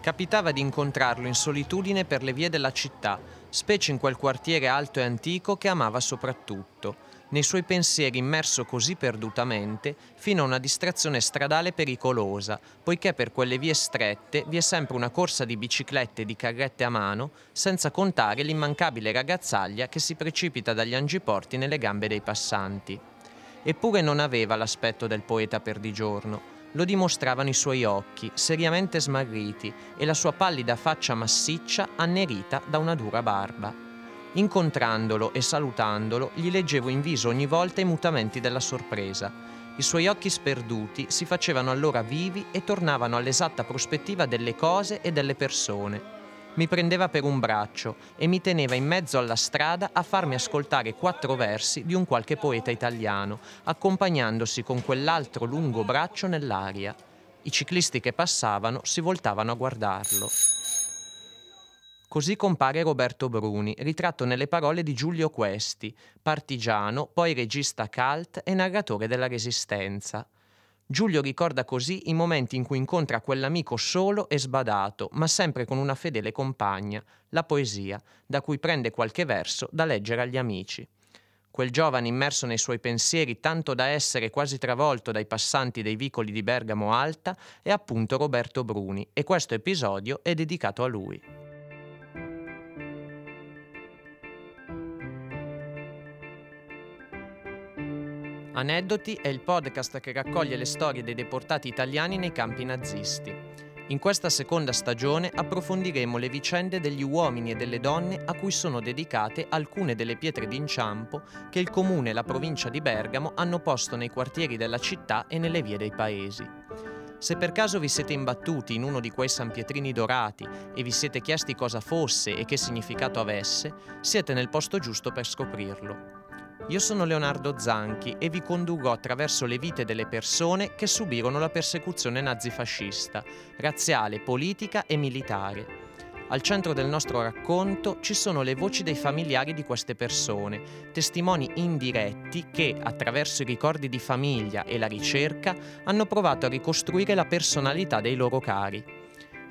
Capitava di incontrarlo in solitudine per le vie della città, specie in quel quartiere alto e antico che amava soprattutto, nei suoi pensieri immerso così perdutamente fino a una distrazione stradale pericolosa, poiché per quelle vie strette vi è sempre una corsa di biciclette e di carrette a mano, senza contare l'immancabile ragazzaglia che si precipita dagli angiporti nelle gambe dei passanti. Eppure non aveva l'aspetto del poeta perdigiorno, lo dimostravano i suoi occhi, seriamente smarriti, e la sua pallida faccia massiccia annerita da una dura barba. Incontrandolo e salutandolo, gli leggevo in viso ogni volta i mutamenti della sorpresa. I suoi occhi sperduti si facevano allora vivi e tornavano all'esatta prospettiva delle cose e delle persone. Mi prendeva per un braccio e mi teneva in mezzo alla strada a farmi ascoltare quattro versi di un qualche poeta italiano, accompagnandosi con quell'altro lungo braccio nell'aria. I ciclisti che passavano si voltavano a guardarlo. Così compare Roberto Bruni, ritratto nelle parole di Giulio Questi, partigiano, poi regista cult e narratore della Resistenza. Giulio ricorda così i momenti in cui incontra quell'amico solo e sbadato, ma sempre con una fedele compagna, la poesia, da cui prende qualche verso da leggere agli amici. Quel giovane immerso nei suoi pensieri tanto da essere quasi travolto dai passanti dei vicoli di Bergamo Alta è appunto Roberto Bruni e questo episodio è dedicato a lui. Aneddoti è il podcast che raccoglie le storie dei deportati italiani nei campi nazisti. In questa seconda stagione approfondiremo le vicende degli uomini e delle donne a cui sono dedicate alcune delle pietre d'inciampo che il comune e la provincia di Bergamo hanno posto nei quartieri della città e nelle vie dei paesi. Se per caso vi siete imbattuti in uno di quei San Pietrini dorati e vi siete chiesti cosa fosse e che significato avesse, siete nel posto giusto per scoprirlo. Io sono Leonardo Zanchi e vi condurrò attraverso le vite delle persone che subirono la persecuzione nazifascista, razziale, politica e militare. Al centro del nostro racconto ci sono le voci dei familiari di queste persone, testimoni indiretti che, attraverso i ricordi di famiglia e la ricerca, hanno provato a ricostruire la personalità dei loro cari.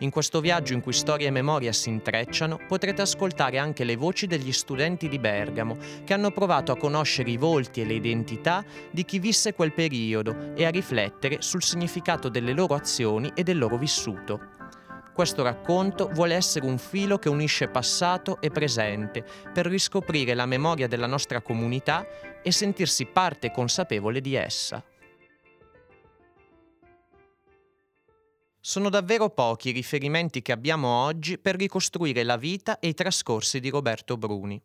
In questo viaggio in cui storia e memoria si intrecciano, potrete ascoltare anche le voci degli studenti di Bergamo, che hanno provato a conoscere i volti e le identità di chi visse quel periodo e a riflettere sul significato delle loro azioni e del loro vissuto. Questo racconto vuole essere un filo che unisce passato e presente per riscoprire la memoria della nostra comunità e sentirsi parte consapevole di essa. Sono davvero pochi i riferimenti che abbiamo oggi per ricostruire la vita e i trascorsi di Roberto Bruni.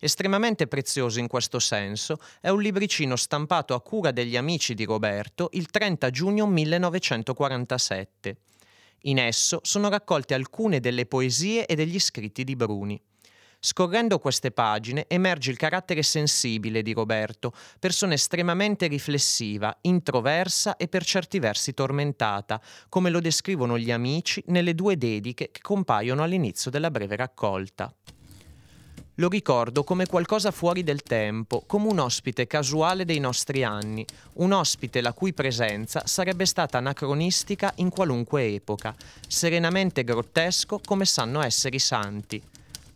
Estremamente prezioso in questo senso è un libricino stampato a cura degli amici di Roberto il 30 giugno 1947. In esso sono raccolte alcune delle poesie e degli scritti di Bruni. Scorrendo queste pagine emerge il carattere sensibile di Roberto, persona estremamente riflessiva, introversa e per certi versi tormentata, come lo descrivono gli amici nelle due dediche che compaiono all'inizio della breve raccolta. Lo ricordo come qualcosa fuori del tempo, come un ospite casuale dei nostri anni, un ospite la cui presenza sarebbe stata anacronistica in qualunque epoca, serenamente grottesco come sanno essere i santi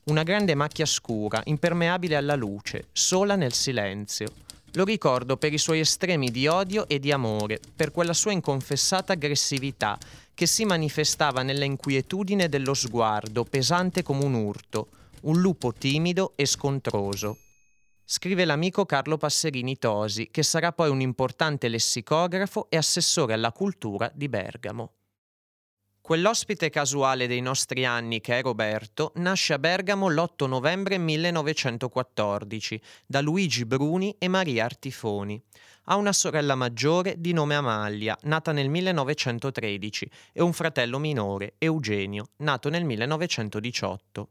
una grande macchia scura, impermeabile alla luce, sola nel silenzio. Lo ricordo per i suoi estremi di odio e di amore, per quella sua inconfessata aggressività che si manifestava nella inquietudine dello sguardo, pesante come un urto, un lupo timido e scontroso. Scrive l'amico Carlo Passerini Tosi, che sarà poi un importante lessicografo e assessore alla cultura di Bergamo. Quell'ospite casuale dei nostri anni che è Roberto nasce a Bergamo l'8 novembre 1914 da Luigi Bruni e Maria Artifoni. Ha una sorella maggiore di nome Amalia, nata nel 1913, e un fratello minore, Eugenio, nato nel 1918.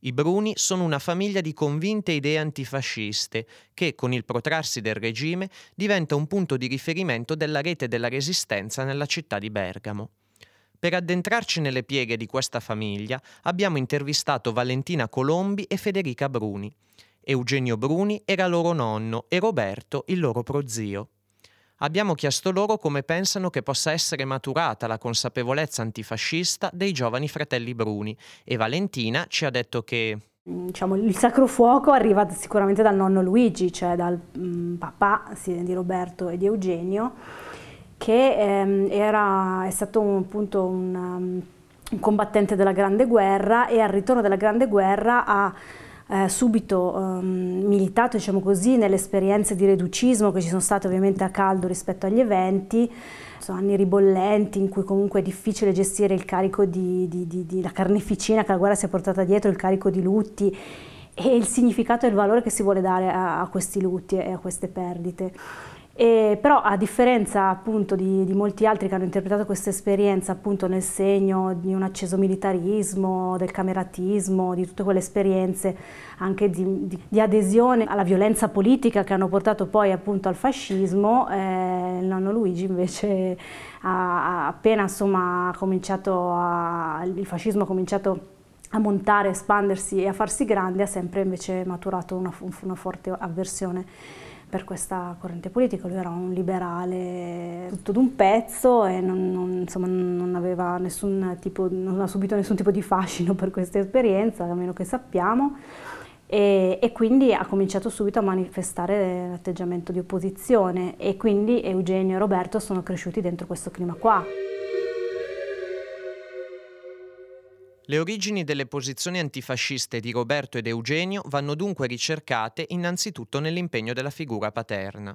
I Bruni sono una famiglia di convinte idee antifasciste che, con il protrarsi del regime, diventa un punto di riferimento della rete della resistenza nella città di Bergamo. Per addentrarci nelle pieghe di questa famiglia abbiamo intervistato Valentina Colombi e Federica Bruni. Eugenio Bruni era loro nonno e Roberto il loro prozio. Abbiamo chiesto loro come pensano che possa essere maturata la consapevolezza antifascista dei giovani fratelli Bruni e Valentina ci ha detto che Diciamo, il sacro fuoco arriva sicuramente dal nonno Luigi, cioè dal mm, papà di Roberto e di Eugenio, che ehm, era, è stato un, appunto un, um, un combattente della Grande Guerra e al ritorno della Grande Guerra ha eh, subito um, militato diciamo così, nelle esperienze di reducismo che ci sono state ovviamente a caldo rispetto agli eventi, sono anni ribollenti in cui comunque è difficile gestire il carico di, di, di, di la carneficina che la guerra si è portata dietro, il carico di lutti e il significato e il valore che si vuole dare a, a questi lutti e a queste perdite. E, però a differenza appunto di, di, molti altri che hanno interpretato questa esperienza appunto nel segno di un acceso militarismo, del cameratismo, di tutte quelle esperienze anche di, di, di adesione alla violenza politica che hanno portato poi appunto al fascismo, eh, il nonno Luigi invece ha, appena insomma cominciato a, il fascismo ha cominciato a montare, a espandersi e a farsi grande, ha sempre invece maturato una, una forte avversione per questa corrente politica, lui era un liberale tutto d'un pezzo e non, non, insomma, non, aveva nessun tipo, non ha subito nessun tipo di fascino per questa esperienza, a meno che sappiamo. E, e, quindi ha cominciato subito a manifestare l'atteggiamento di opposizione e quindi Eugenio e Roberto sono cresciuti dentro questo clima qua. Le origini delle posizioni antifasciste di Roberto ed Eugenio vanno dunque ricercate innanzitutto nell'impegno della figura paterna.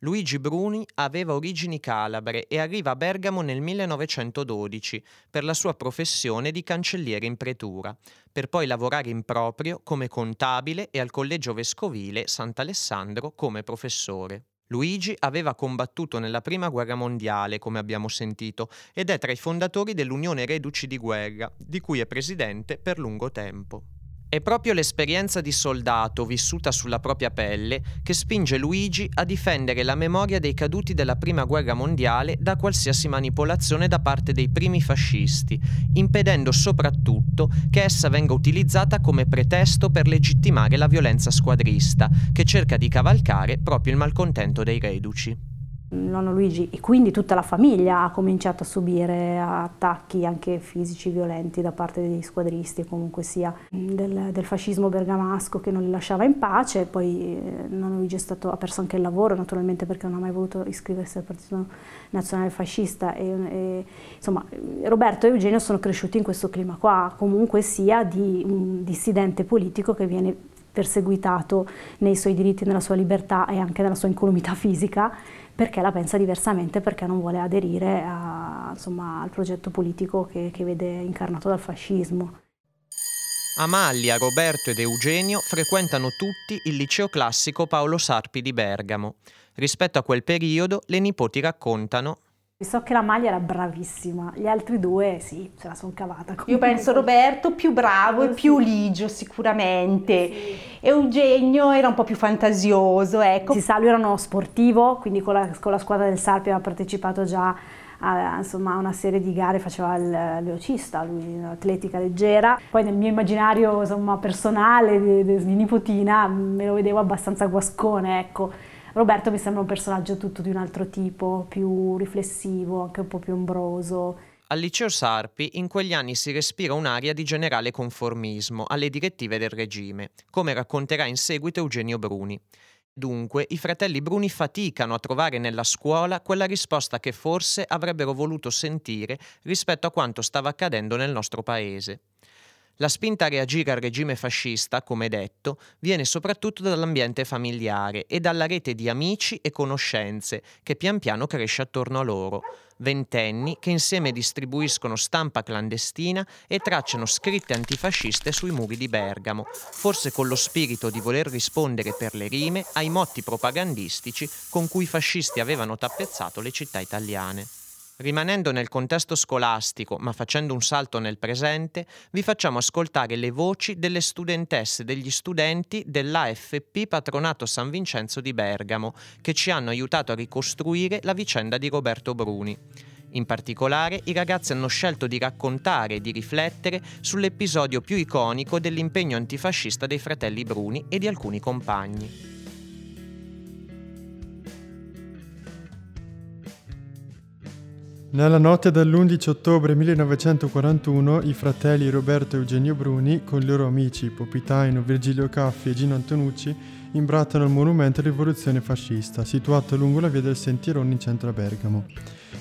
Luigi Bruni aveva origini calabre e arriva a Bergamo nel 1912 per la sua professione di cancelliere in pretura, per poi lavorare in proprio come contabile e al Collegio Vescovile Sant'Alessandro come professore. Luigi aveva combattuto nella Prima Guerra Mondiale, come abbiamo sentito, ed è tra i fondatori dell'Unione Reduci di Guerra, di cui è presidente per lungo tempo. È proprio l'esperienza di soldato vissuta sulla propria pelle che spinge Luigi a difendere la memoria dei caduti della Prima Guerra Mondiale da qualsiasi manipolazione da parte dei primi fascisti, impedendo soprattutto che essa venga utilizzata come pretesto per legittimare la violenza squadrista, che cerca di cavalcare proprio il malcontento dei reduci nonno Luigi e quindi tutta la famiglia ha cominciato a subire attacchi anche fisici violenti da parte degli squadristi, comunque sia del, del fascismo bergamasco che non li lasciava in pace, poi eh, nonno Luigi stato, ha perso anche il lavoro naturalmente perché non ha mai voluto iscriversi al Partito Nazionale Fascista. E, e, insomma Roberto e Eugenio sono cresciuti in questo clima qua, comunque sia di un dissidente politico che viene perseguitato nei suoi diritti, nella sua libertà e anche nella sua incolumità fisica perché la pensa diversamente, perché non vuole aderire a, insomma, al progetto politico che, che vede incarnato dal fascismo. Amalia, Roberto ed Eugenio frequentano tutti il liceo classico Paolo Sarpi di Bergamo. Rispetto a quel periodo, le nipoti raccontano So che la maglia era bravissima, gli altri due sì, se la sono cavata. Io penso Roberto più bravo e più ligio sicuramente. Sì. Eugenio era un po' più fantasioso, ecco. Si sa, lui era uno sportivo, quindi con la, con la squadra del Sarpi aveva partecipato già a, insomma, una serie di gare, faceva il leocista, lui atletica leggera. Poi nel mio immaginario insomma, personale di, di, di nipotina me lo vedevo abbastanza guascone, ecco Roberto mi sembra un personaggio tutto di un altro tipo, più riflessivo, anche un po' più ombroso. Al liceo Sarpi in quegli anni si respira un'aria di generale conformismo alle direttive del regime, come racconterà in seguito Eugenio Bruni. Dunque, i fratelli Bruni faticano a trovare nella scuola quella risposta che forse avrebbero voluto sentire rispetto a quanto stava accadendo nel nostro paese. La spinta a reagire al regime fascista, come detto, viene soprattutto dall'ambiente familiare e dalla rete di amici e conoscenze che pian piano cresce attorno a loro, ventenni che insieme distribuiscono stampa clandestina e tracciano scritte antifasciste sui muri di Bergamo, forse con lo spirito di voler rispondere per le rime ai motti propagandistici con cui i fascisti avevano tappezzato le città italiane. Rimanendo nel contesto scolastico, ma facendo un salto nel presente, vi facciamo ascoltare le voci delle studentesse e degli studenti dell'AFP Patronato San Vincenzo di Bergamo, che ci hanno aiutato a ricostruire la vicenda di Roberto Bruni. In particolare, i ragazzi hanno scelto di raccontare e di riflettere sull'episodio più iconico dell'impegno antifascista dei fratelli Bruni e di alcuni compagni. Nella notte dell'11 ottobre 1941 i fratelli Roberto e Eugenio Bruni, con i loro amici Popitaino, Virgilio Caffi e Gino Antonucci, imbrattano il monumento rivoluzione fascista, situato lungo la via del Sentierone in centro a Bergamo.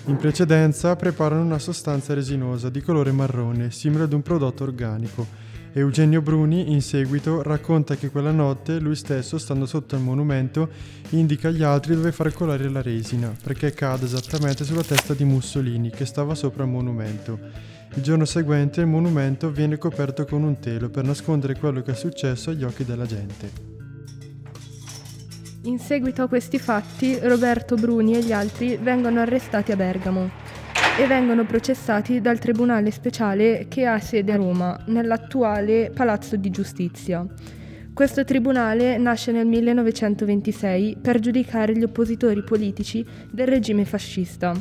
In precedenza preparano una sostanza resinosa di colore marrone, simile ad un prodotto organico, Eugenio Bruni in seguito racconta che quella notte lui stesso, stando sotto il monumento, indica agli altri dove far colare la resina, perché cade esattamente sulla testa di Mussolini che stava sopra il monumento. Il giorno seguente il monumento viene coperto con un telo per nascondere quello che è successo agli occhi della gente. In seguito a questi fatti, Roberto Bruni e gli altri vengono arrestati a Bergamo e vengono processati dal Tribunale Speciale che ha sede a Roma, nell'attuale Palazzo di Giustizia. Questo tribunale nasce nel 1926 per giudicare gli oppositori politici del regime fascista.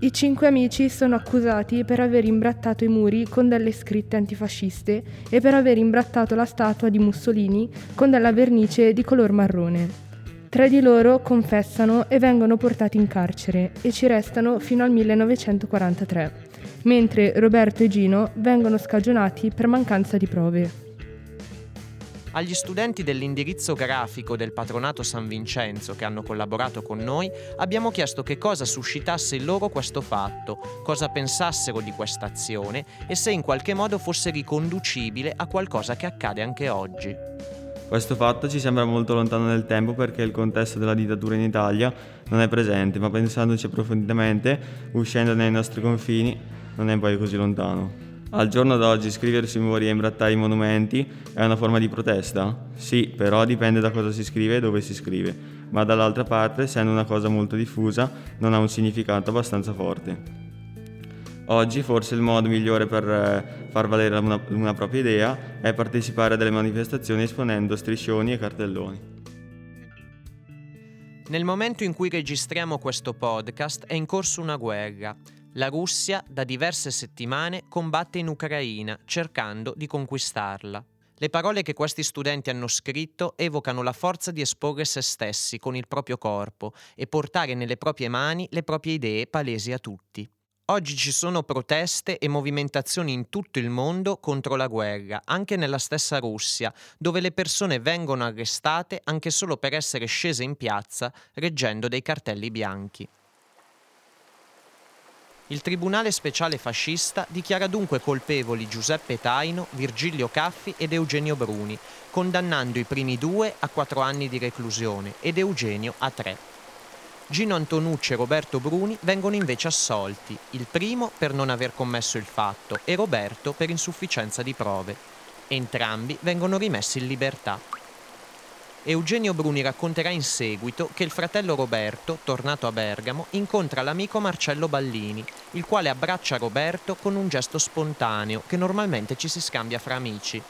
I cinque amici sono accusati per aver imbrattato i muri con delle scritte antifasciste e per aver imbrattato la statua di Mussolini con della vernice di color marrone. Tre di loro confessano e vengono portati in carcere e ci restano fino al 1943, mentre Roberto e Gino vengono scagionati per mancanza di prove. Agli studenti dell'indirizzo grafico del patronato San Vincenzo che hanno collaborato con noi abbiamo chiesto che cosa suscitasse in loro questo fatto, cosa pensassero di questa azione e se in qualche modo fosse riconducibile a qualcosa che accade anche oggi. Questo fatto ci sembra molto lontano nel tempo perché il contesto della dittatura in Italia non è presente, ma pensandoci approfonditamente, uscendo dai nostri confini, non è poi così lontano. Al giorno d'oggi scrivere sui muri e imbrattare i monumenti è una forma di protesta? Sì, però dipende da cosa si scrive e dove si scrive, ma dall'altra parte, essendo una cosa molto diffusa, non ha un significato abbastanza forte. Oggi forse il modo migliore per eh, far valere una, una propria idea è partecipare a delle manifestazioni esponendo striscioni e cartelloni. Nel momento in cui registriamo questo podcast è in corso una guerra. La Russia da diverse settimane combatte in Ucraina cercando di conquistarla. Le parole che questi studenti hanno scritto evocano la forza di esporre se stessi con il proprio corpo e portare nelle proprie mani le proprie idee palesi a tutti. Oggi ci sono proteste e movimentazioni in tutto il mondo contro la guerra, anche nella stessa Russia, dove le persone vengono arrestate anche solo per essere scese in piazza reggendo dei cartelli bianchi. Il Tribunale Speciale Fascista dichiara dunque colpevoli Giuseppe Taino, Virgilio Caffi ed Eugenio Bruni, condannando i primi due a quattro anni di reclusione ed Eugenio a tre. Gino Antonucci e Roberto Bruni vengono invece assolti, il primo per non aver commesso il fatto e Roberto per insufficienza di prove. Entrambi vengono rimessi in libertà. Eugenio Bruni racconterà in seguito che il fratello Roberto, tornato a Bergamo, incontra l'amico Marcello Ballini, il quale abbraccia Roberto con un gesto spontaneo che normalmente ci si scambia fra amici.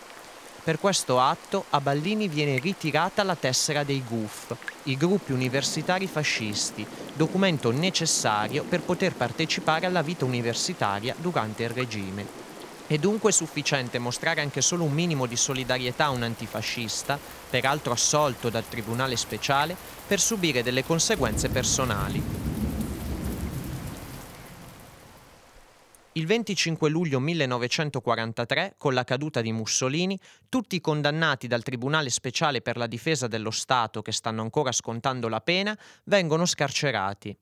Per questo atto a Ballini viene ritirata la tessera dei GUF, i gruppi universitari fascisti, documento necessario per poter partecipare alla vita universitaria durante il regime. È dunque sufficiente mostrare anche solo un minimo di solidarietà a un antifascista, peraltro assolto dal Tribunale speciale, per subire delle conseguenze personali. Il 25 luglio 1943, con la caduta di Mussolini, tutti i condannati dal Tribunale speciale per la difesa dello Stato che stanno ancora scontando la pena vengono scarcerati.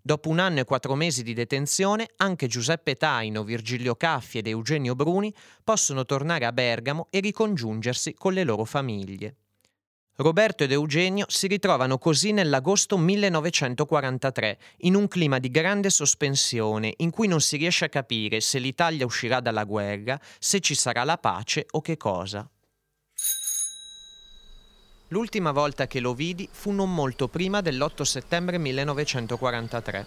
Dopo un anno e quattro mesi di detenzione, anche Giuseppe Taino, Virgilio Caffi ed Eugenio Bruni possono tornare a Bergamo e ricongiungersi con le loro famiglie. Roberto ed Eugenio si ritrovano così nell'agosto 1943, in un clima di grande sospensione in cui non si riesce a capire se l'Italia uscirà dalla guerra, se ci sarà la pace o che cosa. L'ultima volta che lo vidi fu non molto prima dell'8 settembre 1943.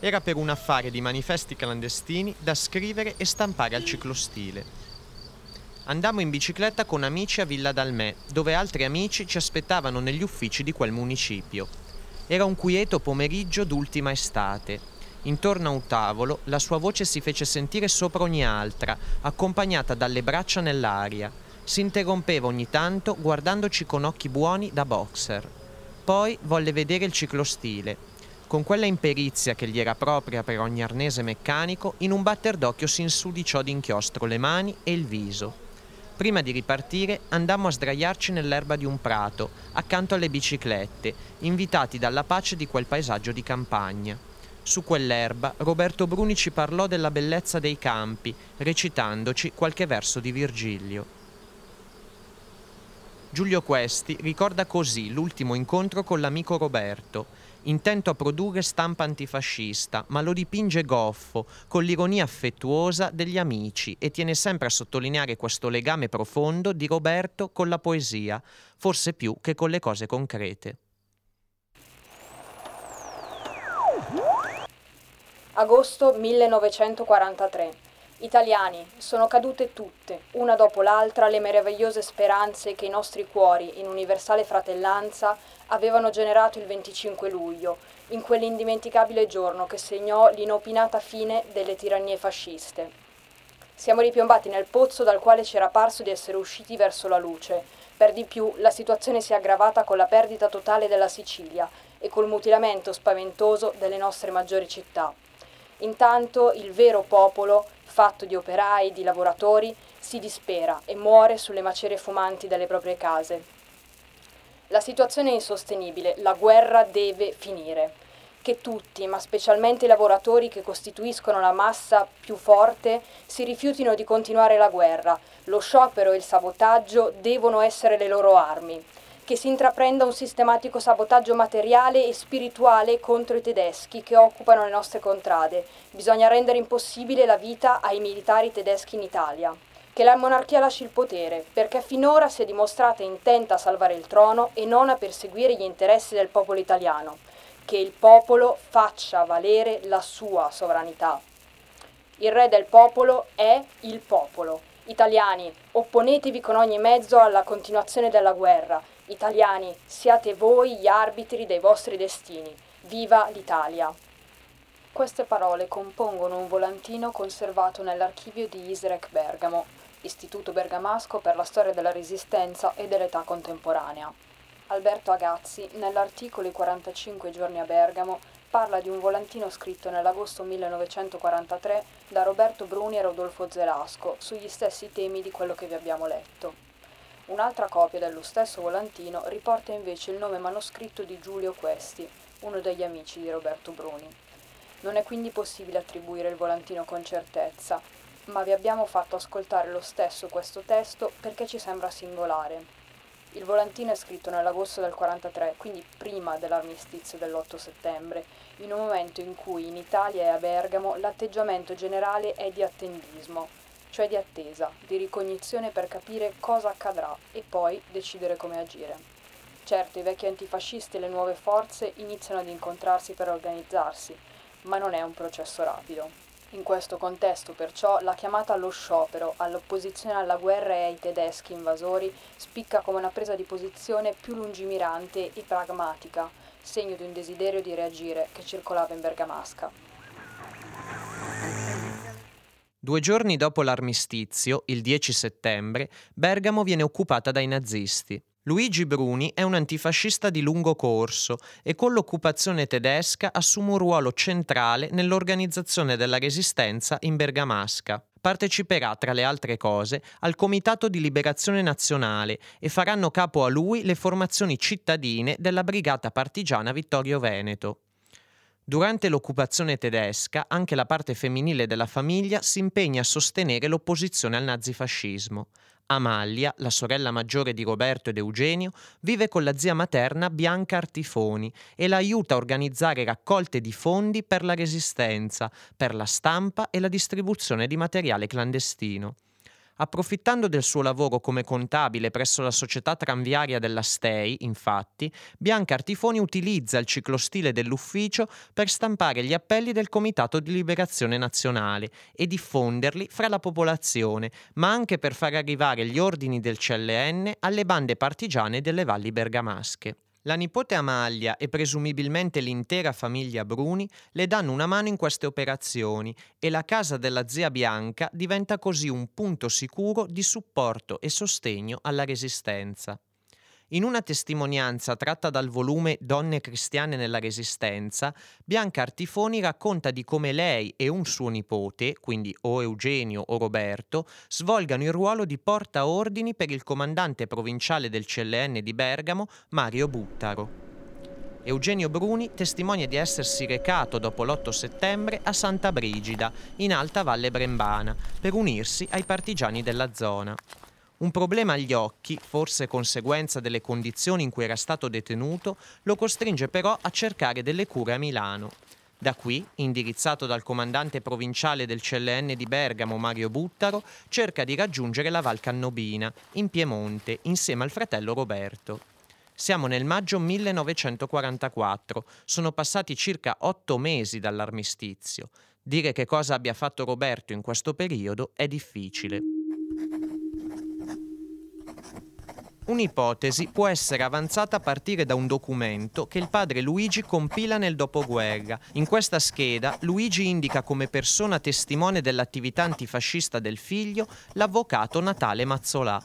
Era per un affare di manifesti clandestini da scrivere e stampare al ciclostile. Andammo in bicicletta con amici a Villa Dalmè, dove altri amici ci aspettavano negli uffici di quel municipio. Era un quieto pomeriggio d'ultima estate. Intorno a un tavolo la sua voce si fece sentire sopra ogni altra, accompagnata dalle braccia nell'aria. Si interrompeva ogni tanto guardandoci con occhi buoni da boxer. Poi volle vedere il ciclostile. Con quella imperizia che gli era propria per ogni arnese meccanico, in un batter d'occhio si insudiciò d'inchiostro le mani e il viso. Prima di ripartire andammo a sdraiarci nell'erba di un prato, accanto alle biciclette, invitati dalla pace di quel paesaggio di campagna. Su quell'erba Roberto Bruni ci parlò della bellezza dei campi, recitandoci qualche verso di Virgilio. Giulio Questi ricorda così l'ultimo incontro con l'amico Roberto intento a produrre stampa antifascista, ma lo dipinge goffo, con l'ironia affettuosa degli amici e tiene sempre a sottolineare questo legame profondo di Roberto con la poesia, forse più che con le cose concrete. Agosto 1943 Italiani, sono cadute tutte, una dopo l'altra, le meravigliose speranze che i nostri cuori, in universale fratellanza, avevano generato il 25 luglio, in quell'indimenticabile giorno che segnò l'inopinata fine delle tirannie fasciste. Siamo ripiombati nel pozzo dal quale ci era parso di essere usciti verso la luce. Per di più, la situazione si è aggravata con la perdita totale della Sicilia e col mutilamento spaventoso delle nostre maggiori città. Intanto il vero popolo fatto di operai, di lavoratori, si dispera e muore sulle macerie fumanti delle proprie case. La situazione è insostenibile, la guerra deve finire. Che tutti, ma specialmente i lavoratori che costituiscono la massa più forte, si rifiutino di continuare la guerra. Lo sciopero e il sabotaggio devono essere le loro armi che si intraprenda un sistematico sabotaggio materiale e spirituale contro i tedeschi che occupano le nostre contrade. Bisogna rendere impossibile la vita ai militari tedeschi in Italia. Che la monarchia lasci il potere, perché finora si è dimostrata intenta a salvare il trono e non a perseguire gli interessi del popolo italiano. Che il popolo faccia valere la sua sovranità. Il re del popolo è il popolo. Italiani, opponetevi con ogni mezzo alla continuazione della guerra Italiani, siate voi gli arbitri dei vostri destini. Viva l'Italia! Queste parole compongono un volantino conservato nell'archivio di Isrec Bergamo, Istituto Bergamasco per la storia della Resistenza e dell'età contemporanea. Alberto Agazzi, nell'articolo I 45 giorni a Bergamo, parla di un volantino scritto nell'agosto 1943 da Roberto Bruni e Rodolfo Zelasco sugli stessi temi di quello che vi abbiamo letto. Un'altra copia dello stesso volantino riporta invece il nome manoscritto di Giulio Questi, uno degli amici di Roberto Bruni. Non è quindi possibile attribuire il volantino con certezza, ma vi abbiamo fatto ascoltare lo stesso questo testo perché ci sembra singolare. Il volantino è scritto nell'agosto del 43, quindi prima dell'armistizio dell'8 settembre, in un momento in cui in Italia e a Bergamo l'atteggiamento generale è di attendismo, cioè di attesa, di ricognizione per capire cosa accadrà e poi decidere come agire. Certo, i vecchi antifascisti e le nuove forze iniziano ad incontrarsi per organizzarsi, ma non è un processo rapido. In questo contesto, perciò, la chiamata allo sciopero, all'opposizione alla guerra e ai tedeschi invasori, spicca come una presa di posizione più lungimirante e pragmatica, segno di un desiderio di reagire che circolava in Bergamasca. Due giorni dopo l'armistizio, il 10 settembre, Bergamo viene occupata dai nazisti. Luigi Bruni è un antifascista di lungo corso e con l'occupazione tedesca assume un ruolo centrale nell'organizzazione della resistenza in Bergamasca. Parteciperà, tra le altre cose, al Comitato di Liberazione Nazionale e faranno capo a lui le formazioni cittadine della Brigata Partigiana Vittorio Veneto. Durante l'occupazione tedesca anche la parte femminile della famiglia si impegna a sostenere l'opposizione al nazifascismo. Amalia, la sorella maggiore di Roberto ed Eugenio, vive con la zia materna Bianca Artifoni e la aiuta a organizzare raccolte di fondi per la resistenza, per la stampa e la distribuzione di materiale clandestino. Approfittando del suo lavoro come contabile presso la società tranviaria della Stei, infatti, Bianca Artifoni utilizza il ciclostile dell'ufficio per stampare gli appelli del Comitato di Liberazione Nazionale e diffonderli fra la popolazione, ma anche per far arrivare gli ordini del CLN alle bande partigiane delle valli bergamasche. La nipote Amalia e presumibilmente l'intera famiglia Bruni le danno una mano in queste operazioni e la casa della zia Bianca diventa così un punto sicuro di supporto e sostegno alla resistenza. In una testimonianza tratta dal volume Donne cristiane nella Resistenza, Bianca Artifoni racconta di come lei e un suo nipote, quindi o Eugenio o Roberto, svolgano il ruolo di portaordini per il comandante provinciale del CLN di Bergamo, Mario Buttaro. Eugenio Bruni testimonia di essersi recato dopo l'8 settembre a Santa Brigida, in Alta Valle Brembana, per unirsi ai partigiani della zona. Un problema agli occhi, forse conseguenza delle condizioni in cui era stato detenuto, lo costringe però a cercare delle cure a Milano. Da qui, indirizzato dal comandante provinciale del CLN di Bergamo Mario Buttaro, cerca di raggiungere la Val Cannobina, in Piemonte, insieme al fratello Roberto. Siamo nel maggio 1944, sono passati circa otto mesi dall'armistizio. Dire che cosa abbia fatto Roberto in questo periodo è difficile. Un'ipotesi può essere avanzata a partire da un documento che il padre Luigi compila nel dopoguerra. In questa scheda Luigi indica come persona testimone dell'attività antifascista del figlio l'avvocato Natale Mazzolà.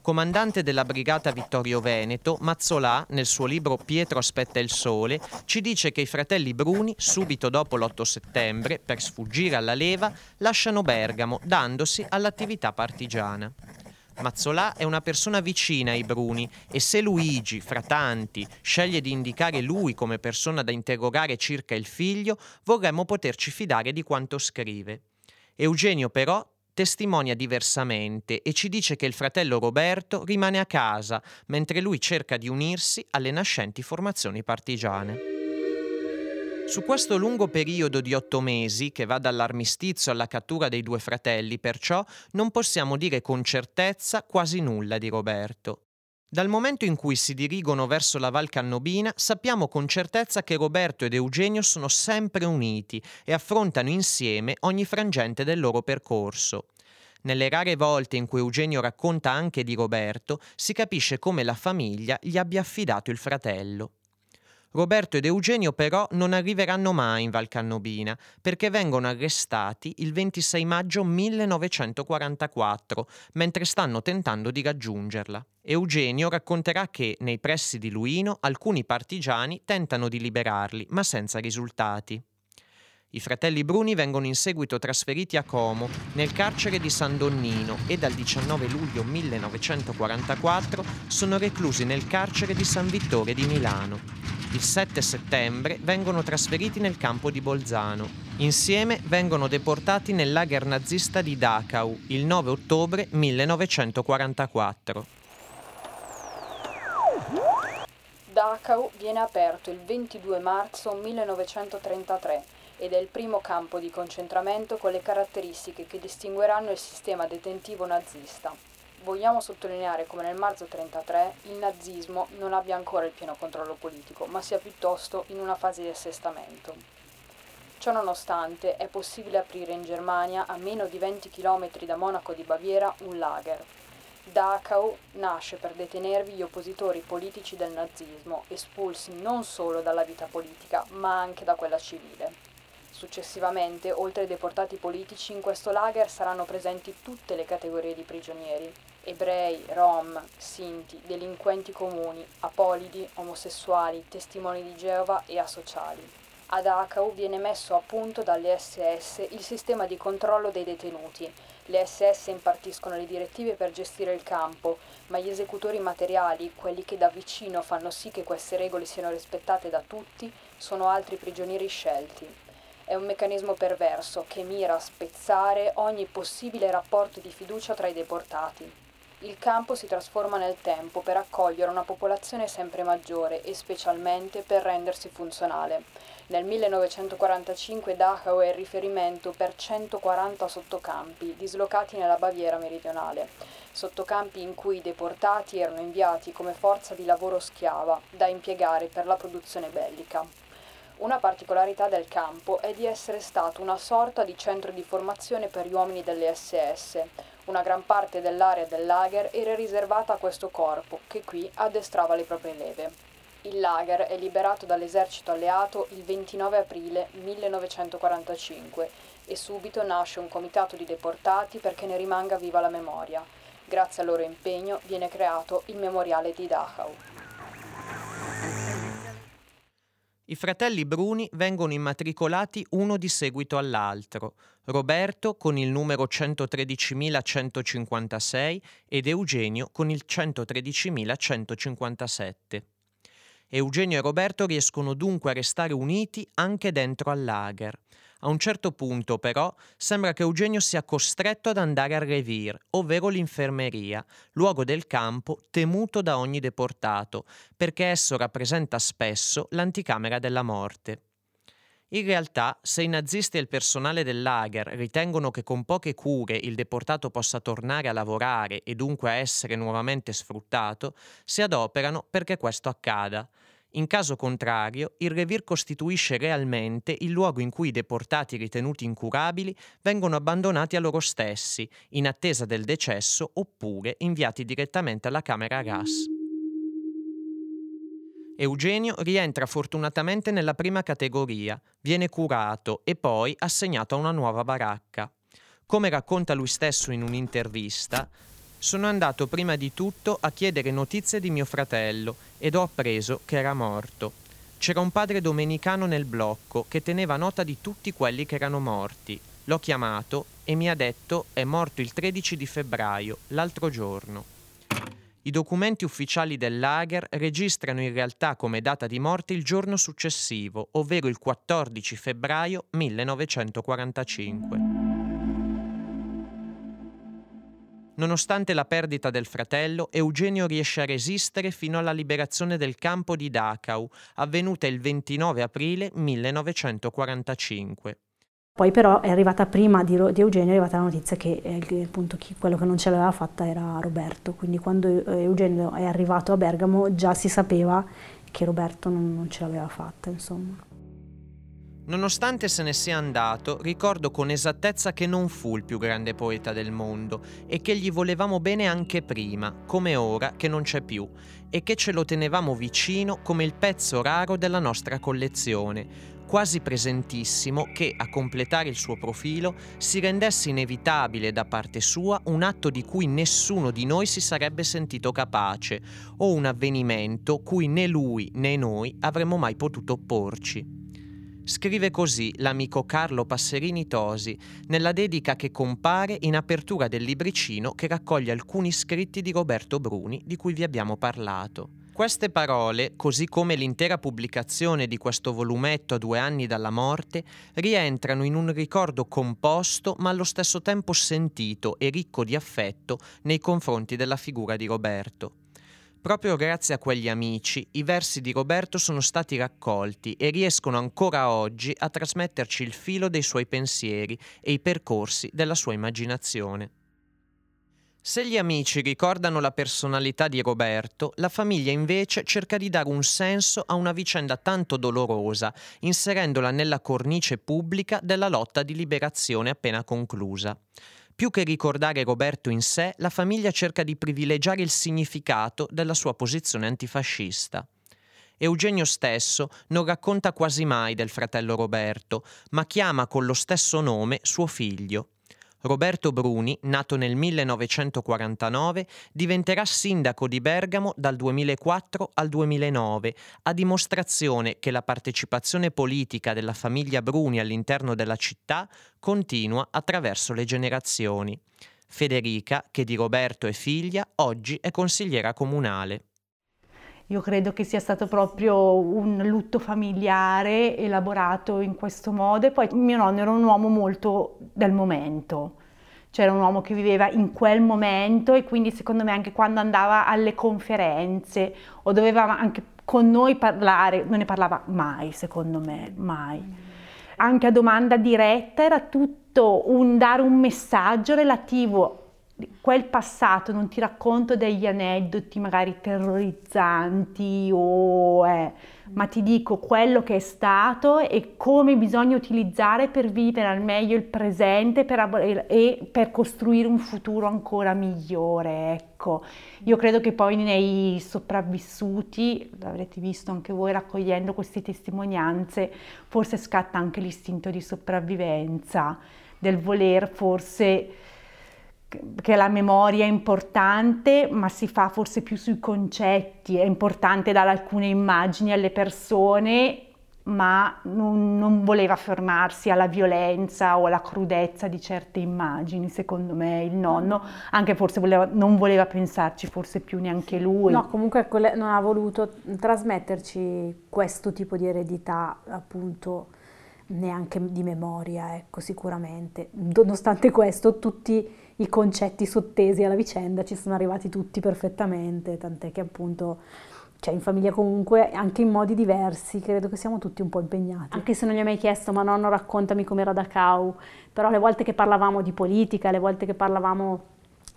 Comandante della brigata Vittorio Veneto, Mazzolà, nel suo libro Pietro aspetta il sole, ci dice che i fratelli Bruni, subito dopo l'8 settembre, per sfuggire alla leva, lasciano Bergamo, dandosi all'attività partigiana. Mazzolà è una persona vicina ai Bruni e se Luigi, fra tanti, sceglie di indicare lui come persona da interrogare circa il figlio, vorremmo poterci fidare di quanto scrive. Eugenio però testimonia diversamente e ci dice che il fratello Roberto rimane a casa mentre lui cerca di unirsi alle nascenti formazioni partigiane. Su questo lungo periodo di otto mesi, che va dall'armistizio alla cattura dei due fratelli, perciò non possiamo dire con certezza quasi nulla di Roberto. Dal momento in cui si dirigono verso la Val Cannobina, sappiamo con certezza che Roberto ed Eugenio sono sempre uniti e affrontano insieme ogni frangente del loro percorso. Nelle rare volte in cui Eugenio racconta anche di Roberto, si capisce come la famiglia gli abbia affidato il fratello. Roberto ed Eugenio però non arriveranno mai in Val Cannobina perché vengono arrestati il 26 maggio 1944 mentre stanno tentando di raggiungerla. Eugenio racconterà che nei pressi di Luino alcuni partigiani tentano di liberarli ma senza risultati. I fratelli Bruni vengono in seguito trasferiti a Como, nel carcere di San Donnino e dal 19 luglio 1944 sono reclusi nel carcere di San Vittore di Milano il 7 settembre vengono trasferiti nel campo di Bolzano. Insieme vengono deportati nel lager nazista di Dachau il 9 ottobre 1944. Dachau viene aperto il 22 marzo 1933 ed è il primo campo di concentramento con le caratteristiche che distingueranno il sistema detentivo nazista vogliamo sottolineare come nel marzo 1933 il nazismo non abbia ancora il pieno controllo politico, ma sia piuttosto in una fase di assestamento. Ciò nonostante è possibile aprire in Germania, a meno di 20 km da Monaco di Baviera, un lager. Dachau nasce per detenervi gli oppositori politici del nazismo, espulsi non solo dalla vita politica, ma anche da quella civile. Successivamente, oltre ai deportati politici, in questo lager saranno presenti tutte le categorie di prigionieri, ebrei, rom, sinti, delinquenti comuni, apolidi, omosessuali, testimoni di Geova e asociali. Ad Dachau viene messo a punto dalle SS il sistema di controllo dei detenuti. Le SS impartiscono le direttive per gestire il campo, ma gli esecutori materiali, quelli che da vicino fanno sì che queste regole siano rispettate da tutti, sono altri prigionieri scelti. È un meccanismo perverso che mira a spezzare ogni possibile rapporto di fiducia tra i deportati il campo si trasforma nel tempo per accogliere una popolazione sempre maggiore e specialmente per rendersi funzionale. Nel 1945 Dachau è il riferimento per 140 sottocampi dislocati nella Baviera meridionale, sottocampi in cui i deportati erano inviati come forza di lavoro schiava da impiegare per la produzione bellica. Una particolarità del campo è di essere stato una sorta di centro di formazione per gli uomini delle SS, una gran parte dell'area del lager era riservata a questo corpo, che qui addestrava le proprie leve. Il lager è liberato dall'esercito alleato il 29 aprile 1945 e subito nasce un comitato di deportati perché ne rimanga viva la memoria. Grazie al loro impegno viene creato il memoriale di Dachau. I fratelli Bruni vengono immatricolati uno di seguito all'altro, Roberto con il numero 113.156 ed Eugenio con il 113.157. Eugenio e Roberto riescono dunque a restare uniti anche dentro al lager. A un certo punto, però, sembra che Eugenio sia costretto ad andare al revir, ovvero l'infermeria, luogo del campo temuto da ogni deportato, perché esso rappresenta spesso l'anticamera della morte. In realtà, se i nazisti e il personale del lager ritengono che con poche cure il deportato possa tornare a lavorare e dunque a essere nuovamente sfruttato, si adoperano perché questo accada. In caso contrario, il revir costituisce realmente il luogo in cui i deportati ritenuti incurabili vengono abbandonati a loro stessi, in attesa del decesso oppure inviati direttamente alla camera a gas. Eugenio rientra fortunatamente nella prima categoria, viene curato e poi assegnato a una nuova baracca. Come racconta lui stesso in un'intervista, sono andato prima di tutto a chiedere notizie di mio fratello ed ho appreso che era morto. C'era un padre domenicano nel blocco che teneva nota di tutti quelli che erano morti. L'ho chiamato e mi ha detto è morto il 13 di febbraio, l'altro giorno. I documenti ufficiali del lager registrano in realtà come data di morte il giorno successivo, ovvero il 14 febbraio 1945. Nonostante la perdita del fratello, Eugenio riesce a resistere fino alla liberazione del campo di Dachau, avvenuta il 29 aprile 1945. Poi però è arrivata prima di, di Eugenio, è arrivata la notizia che eh, appunto chi, quello che non ce l'aveva fatta era Roberto, quindi quando eh, Eugenio è arrivato a Bergamo già si sapeva che Roberto non, non ce l'aveva fatta, insomma. Nonostante se ne sia andato, ricordo con esattezza che non fu il più grande poeta del mondo e che gli volevamo bene anche prima, come ora che non c'è più, e che ce lo tenevamo vicino come il pezzo raro della nostra collezione, quasi presentissimo che, a completare il suo profilo, si rendesse inevitabile da parte sua un atto di cui nessuno di noi si sarebbe sentito capace, o un avvenimento cui né lui né noi avremmo mai potuto opporci. Scrive così l'amico Carlo Passerini Tosi nella dedica che compare in apertura del libricino che raccoglie alcuni scritti di Roberto Bruni di cui vi abbiamo parlato. Queste parole, così come l'intera pubblicazione di questo volumetto a due anni dalla morte, rientrano in un ricordo composto ma allo stesso tempo sentito e ricco di affetto nei confronti della figura di Roberto. Proprio grazie a quegli amici i versi di Roberto sono stati raccolti e riescono ancora oggi a trasmetterci il filo dei suoi pensieri e i percorsi della sua immaginazione. Se gli amici ricordano la personalità di Roberto, la famiglia invece cerca di dare un senso a una vicenda tanto dolorosa, inserendola nella cornice pubblica della lotta di liberazione appena conclusa. Più che ricordare Roberto in sé, la famiglia cerca di privilegiare il significato della sua posizione antifascista. Eugenio stesso non racconta quasi mai del fratello Roberto, ma chiama con lo stesso nome suo figlio. Roberto Bruni, nato nel 1949, diventerà sindaco di Bergamo dal 2004 al 2009, a dimostrazione che la partecipazione politica della famiglia Bruni all'interno della città continua attraverso le generazioni. Federica, che di Roberto è figlia, oggi è consigliera comunale. Io credo che sia stato proprio un lutto familiare elaborato in questo modo e poi mio nonno era un uomo molto del momento, c'era un uomo che viveva in quel momento e quindi secondo me anche quando andava alle conferenze o doveva anche con noi parlare, non ne parlava mai secondo me, mai. Anche a domanda diretta era tutto un dare un messaggio relativo quel passato, non ti racconto degli aneddoti magari terrorizzanti o, eh, ma ti dico quello che è stato e come bisogna utilizzare per vivere al meglio il presente per, e per costruire un futuro ancora migliore. Ecco, io credo che poi nei sopravvissuti, l'avrete visto anche voi raccogliendo queste testimonianze, forse scatta anche l'istinto di sopravvivenza, del voler forse che la memoria è importante, ma si fa forse più sui concetti, è importante dare alcune immagini alle persone ma non, non, voleva fermarsi alla violenza o alla crudezza di certe immagini, secondo me il nonno, anche forse voleva, non voleva pensarci, forse più neanche lui. No, comunque non ha voluto trasmetterci questo tipo di eredità, appunto, neanche di memoria, ecco, sicuramente. Nonostante questo, tutti i concetti sottesi alla vicenda ci sono arrivati tutti perfettamente, tant'è che appunto cioè in famiglia comunque anche in modi diversi, credo che siamo tutti un po' impegnati. Anche se non gli ho mai chiesto, ma nonno raccontami com'era da Cau, però le volte che parlavamo di politica, le volte che parlavamo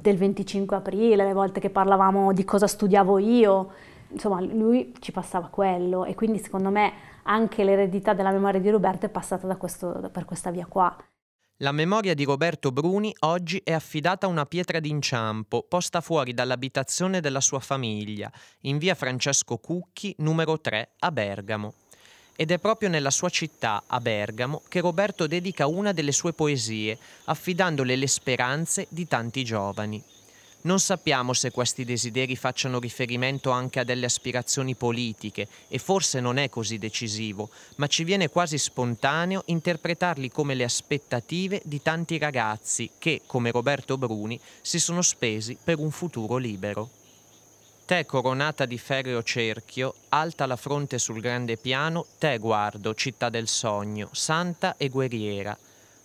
del 25 aprile, le volte che parlavamo di cosa studiavo io, insomma lui ci passava quello e quindi secondo me anche l'eredità della memoria di Roberto è passata questo, per questa via qua. La memoria di Roberto Bruni oggi è affidata a una pietra d'inciampo posta fuori dall'abitazione della sua famiglia, in via Francesco Cucchi, numero 3, a Bergamo. Ed è proprio nella sua città, a Bergamo, che Roberto dedica una delle sue poesie, affidandole le speranze di tanti giovani. Non sappiamo se questi desideri facciano riferimento anche a delle aspirazioni politiche e forse non è così decisivo, ma ci viene quasi spontaneo interpretarli come le aspettative di tanti ragazzi che, come Roberto Bruni, si sono spesi per un futuro libero. Te coronata di ferreo cerchio, alta la fronte sul grande piano, te guardo, città del sogno, santa e guerriera.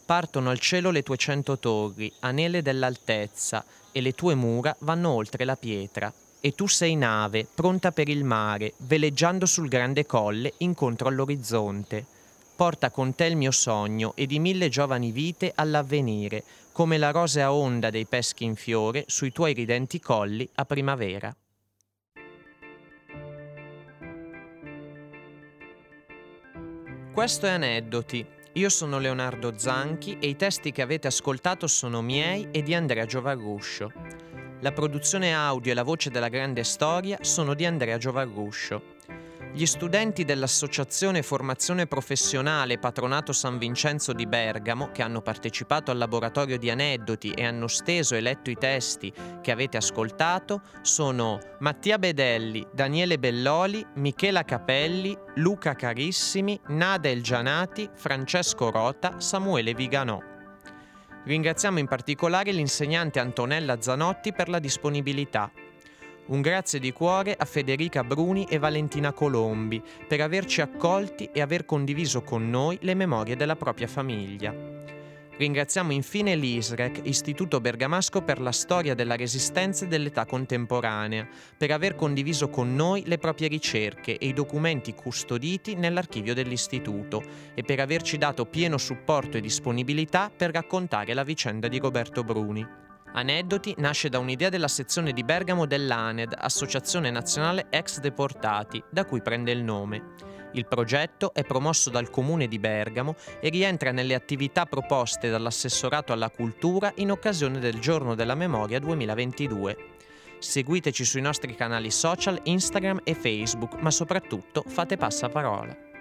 Partono al cielo le tue cento torri, anele dell'altezza, e le tue mura vanno oltre la pietra. E tu sei nave, pronta per il mare, veleggiando sul grande colle incontro all'orizzonte. Porta con te il mio sogno e di mille giovani vite all'avvenire, come la rosea onda dei peschi in fiore sui tuoi ridenti colli a primavera. Questo è Aneddoti, io sono Leonardo Zanchi e i testi che avete ascoltato sono miei e di Andrea Giovarruscio. La produzione audio e la voce della grande storia sono di Andrea Giovarruscio. Gli studenti dell'Associazione Formazione Professionale Patronato San Vincenzo di Bergamo, che hanno partecipato al laboratorio di aneddoti e hanno steso e letto i testi che avete ascoltato, sono Mattia Bedelli, Daniele Belloli, Michela Capelli, Luca Carissimi, Nada Elgianati, Francesco Rota, Samuele Viganò. Ringraziamo in particolare l'insegnante Antonella Zanotti per la disponibilità un grazie di cuore a Federica Bruni e Valentina Colombi per averci accolti e aver condiviso con noi le memorie della propria famiglia. Ringraziamo infine l'ISREC, Istituto Bergamasco per la storia della resistenza e dell'età contemporanea, per aver condiviso con noi le proprie ricerche e i documenti custoditi nell'archivio dell'istituto e per averci dato pieno supporto e disponibilità per raccontare la vicenda di Roberto Bruni. Aneddoti nasce da un'idea della sezione di Bergamo dell'ANED, Associazione Nazionale Ex Deportati, da cui prende il nome. Il progetto è promosso dal Comune di Bergamo e rientra nelle attività proposte dall'Assessorato alla Cultura in occasione del Giorno della Memoria 2022. Seguiteci sui nostri canali social Instagram e Facebook, ma soprattutto fate passaparola.